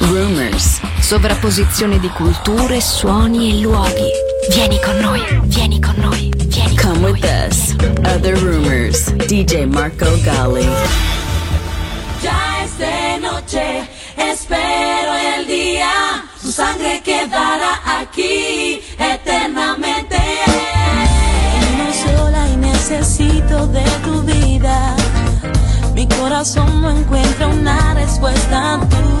rumors. Sovrapposizione di culture, suoni e luoghi. Vieni con noi, vieni con noi, vieni con Come noi. with us. Other rumors. DJ Marco Gali. Ya es de noche, espero el día, su sangre quedará aquí eternamente. Estoy sola y necesito de tu vida. Mi corazón no encuentra una respuesta a tu.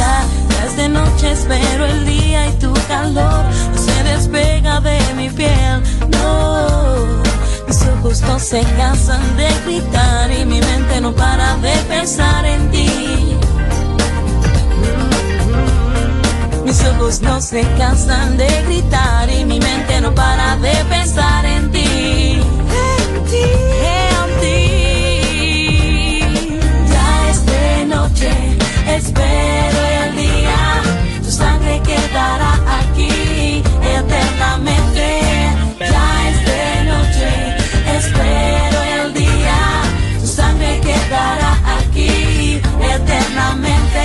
Ya es de noche, espero el día y tu calor se despega de mi piel. No, mis ojos no se cansan de gritar y mi mente no para de pensar en ti. Mis ojos no se cansan de gritar y mi mente no para de pensar en ti. En ti. En ti. Ya es de noche, espero quedará aquí eternamente. Ya es de noche, espero el día. Tu sangre quedará aquí eternamente.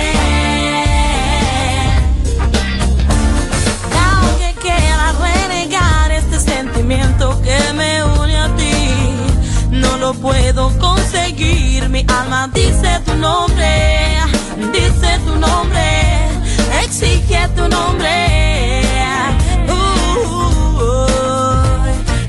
Aunque quiera renegar este sentimiento que me une a ti, no lo puedo conseguir. Mi alma dice tu nombre, dice tu nombre, exige tu nombre. Uh,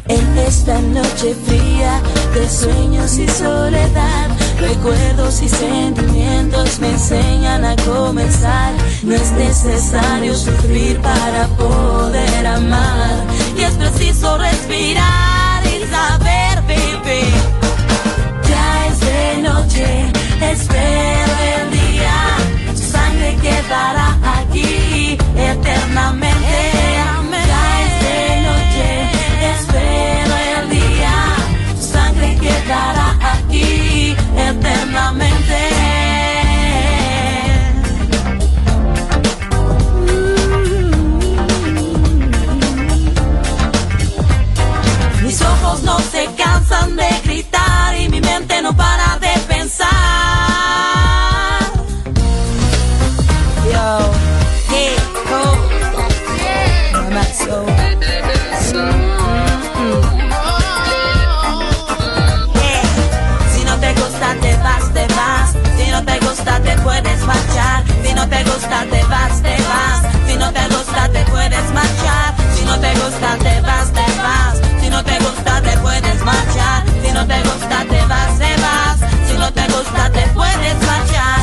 en esta noche fría de sueños y soledad, recuerdos y sentimientos me enseñan a comenzar. No es necesario sufrir para poder amar, y es preciso respirar y saber vivir. Ya es de noche, espero quedará aquí eternamente. Ya es de noche, espero el día, sangre quedará aquí eternamente. Gusta te vas, te vas. Si no te gusta te puedes marchar. Si no te gusta te vas, te vas. Si no te gusta te puedes marchar.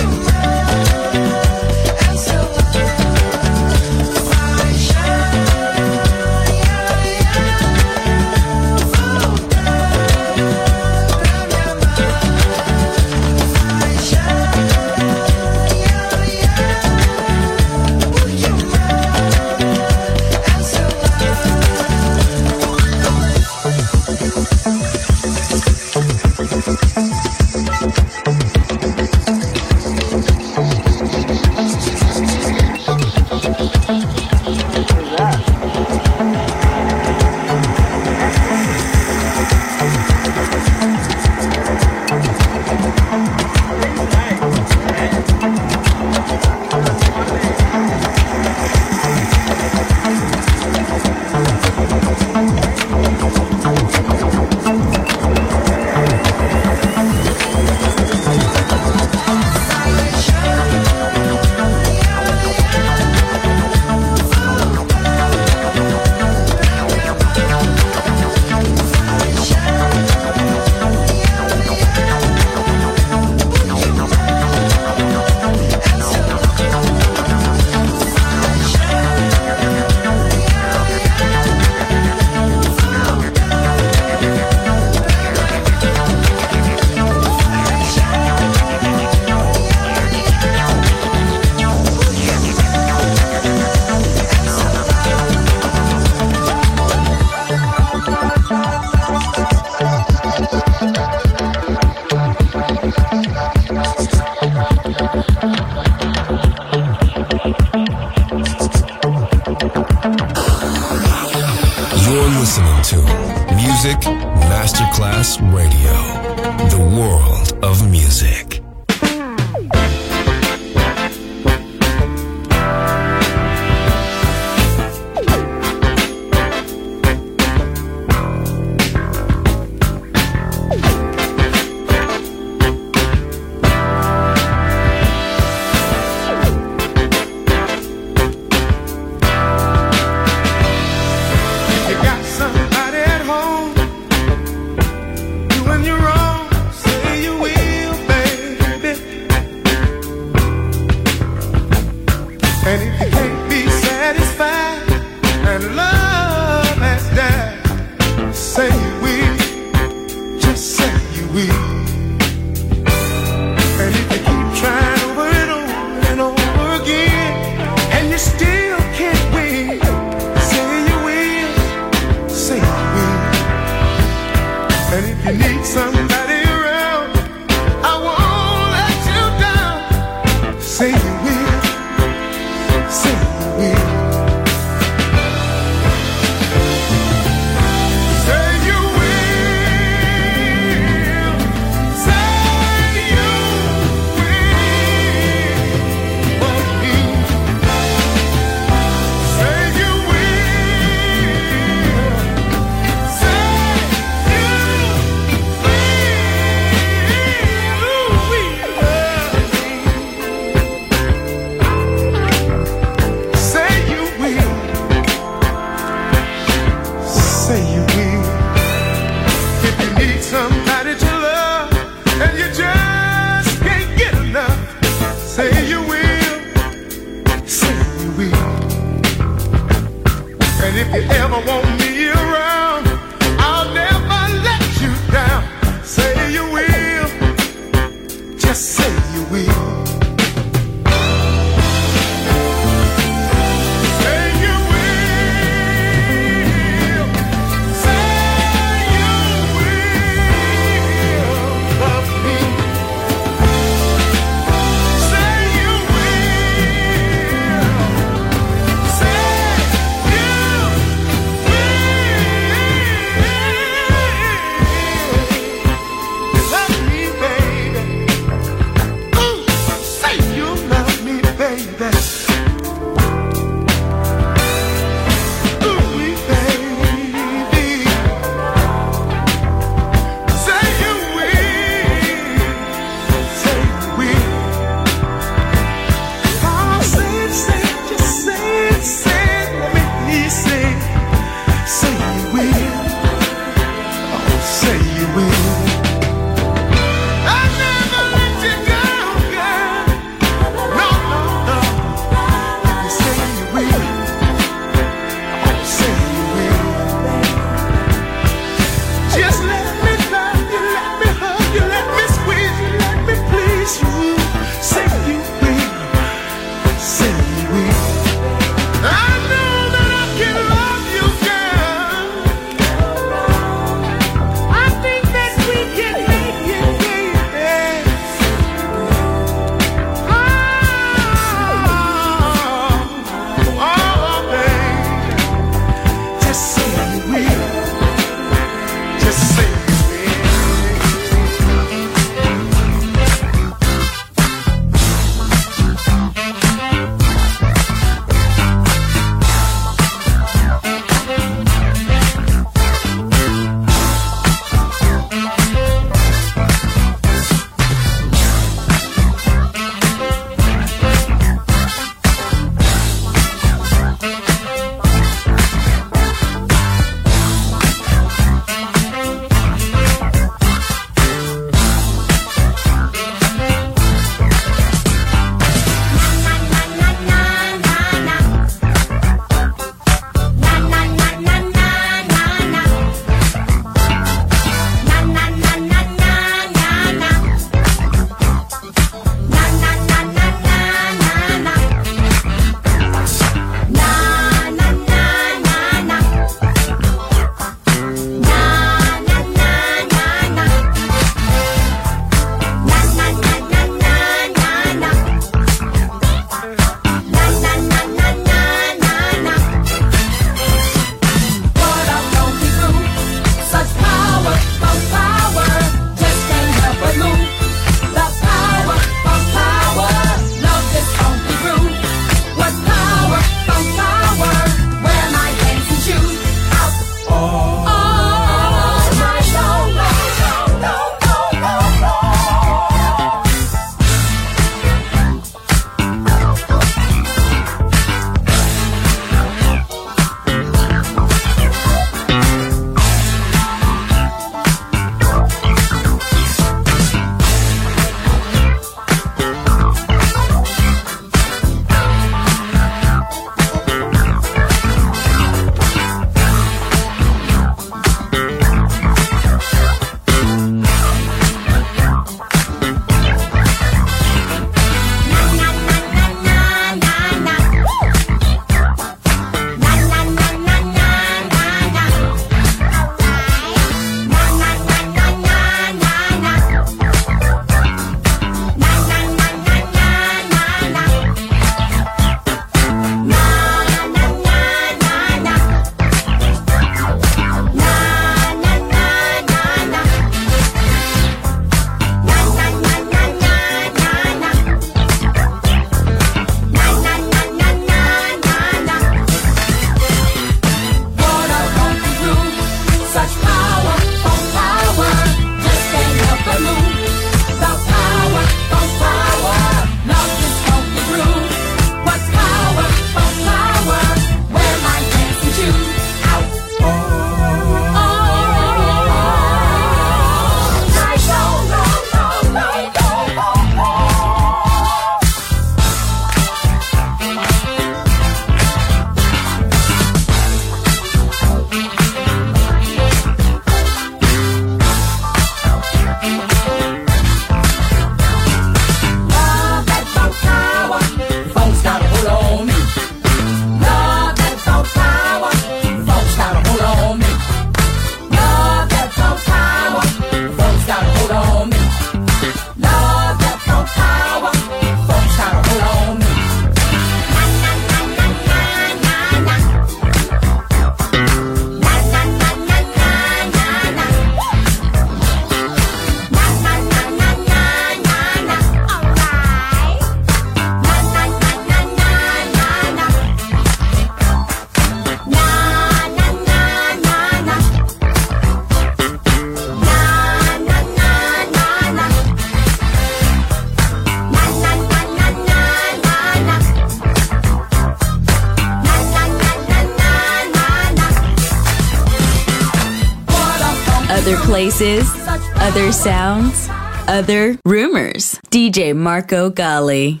Marco Gally.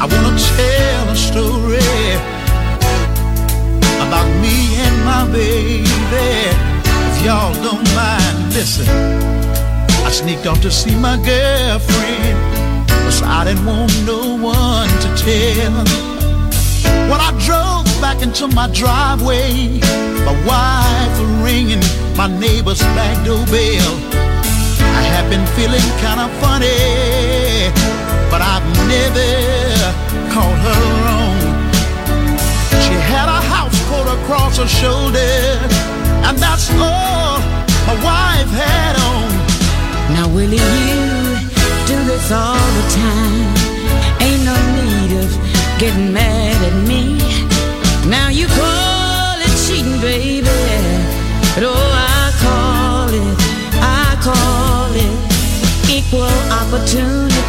I wanna tell a story about me and my baby. If y'all don't mind, listen. I sneaked off to see my girlfriend, cause I didn't want no one to tell. When I drove back into my driveway, my wife ringing my neighbor's back doorbell. I have been feeling kinda funny, but I've never called her wrong. She had a house coat across her shoulder,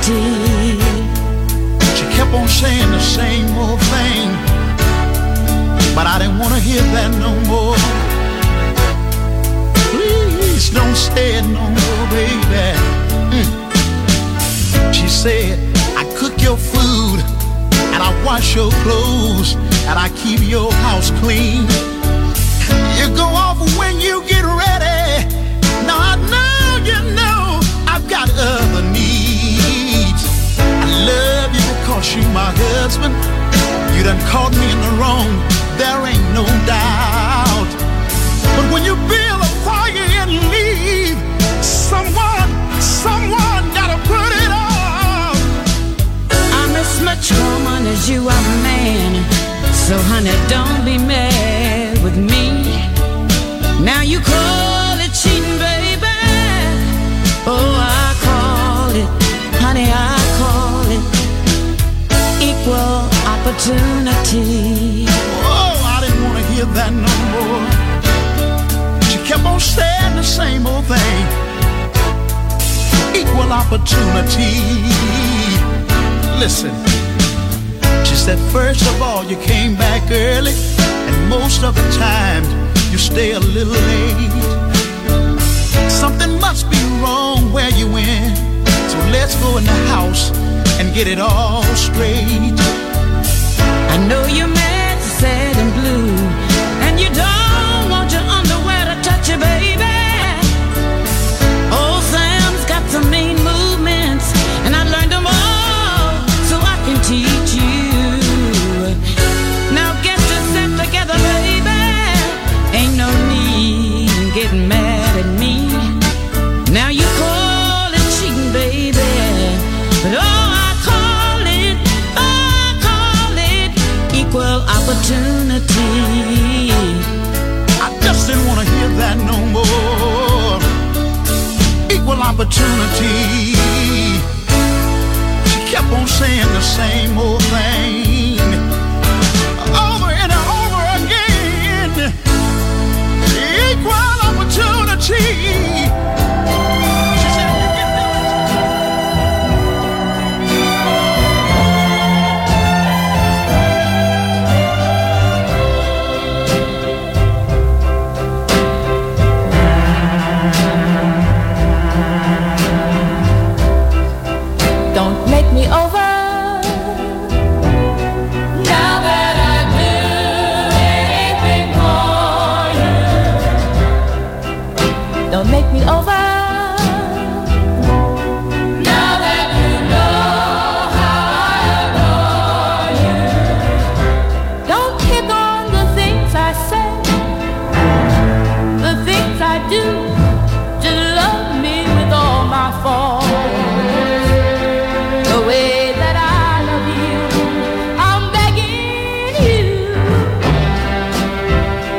opportunity. She kept on saying the same old thing, but I didn't want to hear that no more. Please don't it no more, baby. Mm. She said, I cook your food and I wash your clothes and I keep your house clean. Love you because you my husband. You done caught me in the wrong, there ain't no doubt. But when you build a fire and leave, someone, someone gotta put it out. I'm as much woman as you are man. So, honey, don't be mad with me. Now you call opportunity. Oh, I didn't want to hear that no more. She kept on saying the same old thing. Equal opportunity. Listen, she said, first of all, you came back early, and most of the time, you stay a little late. Something must be wrong where you went, so let's go in the house and get it all straight. I know you're Opportunity. She kept on saying the same old thing.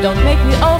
Don't make me over.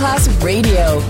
Masterclass Radio,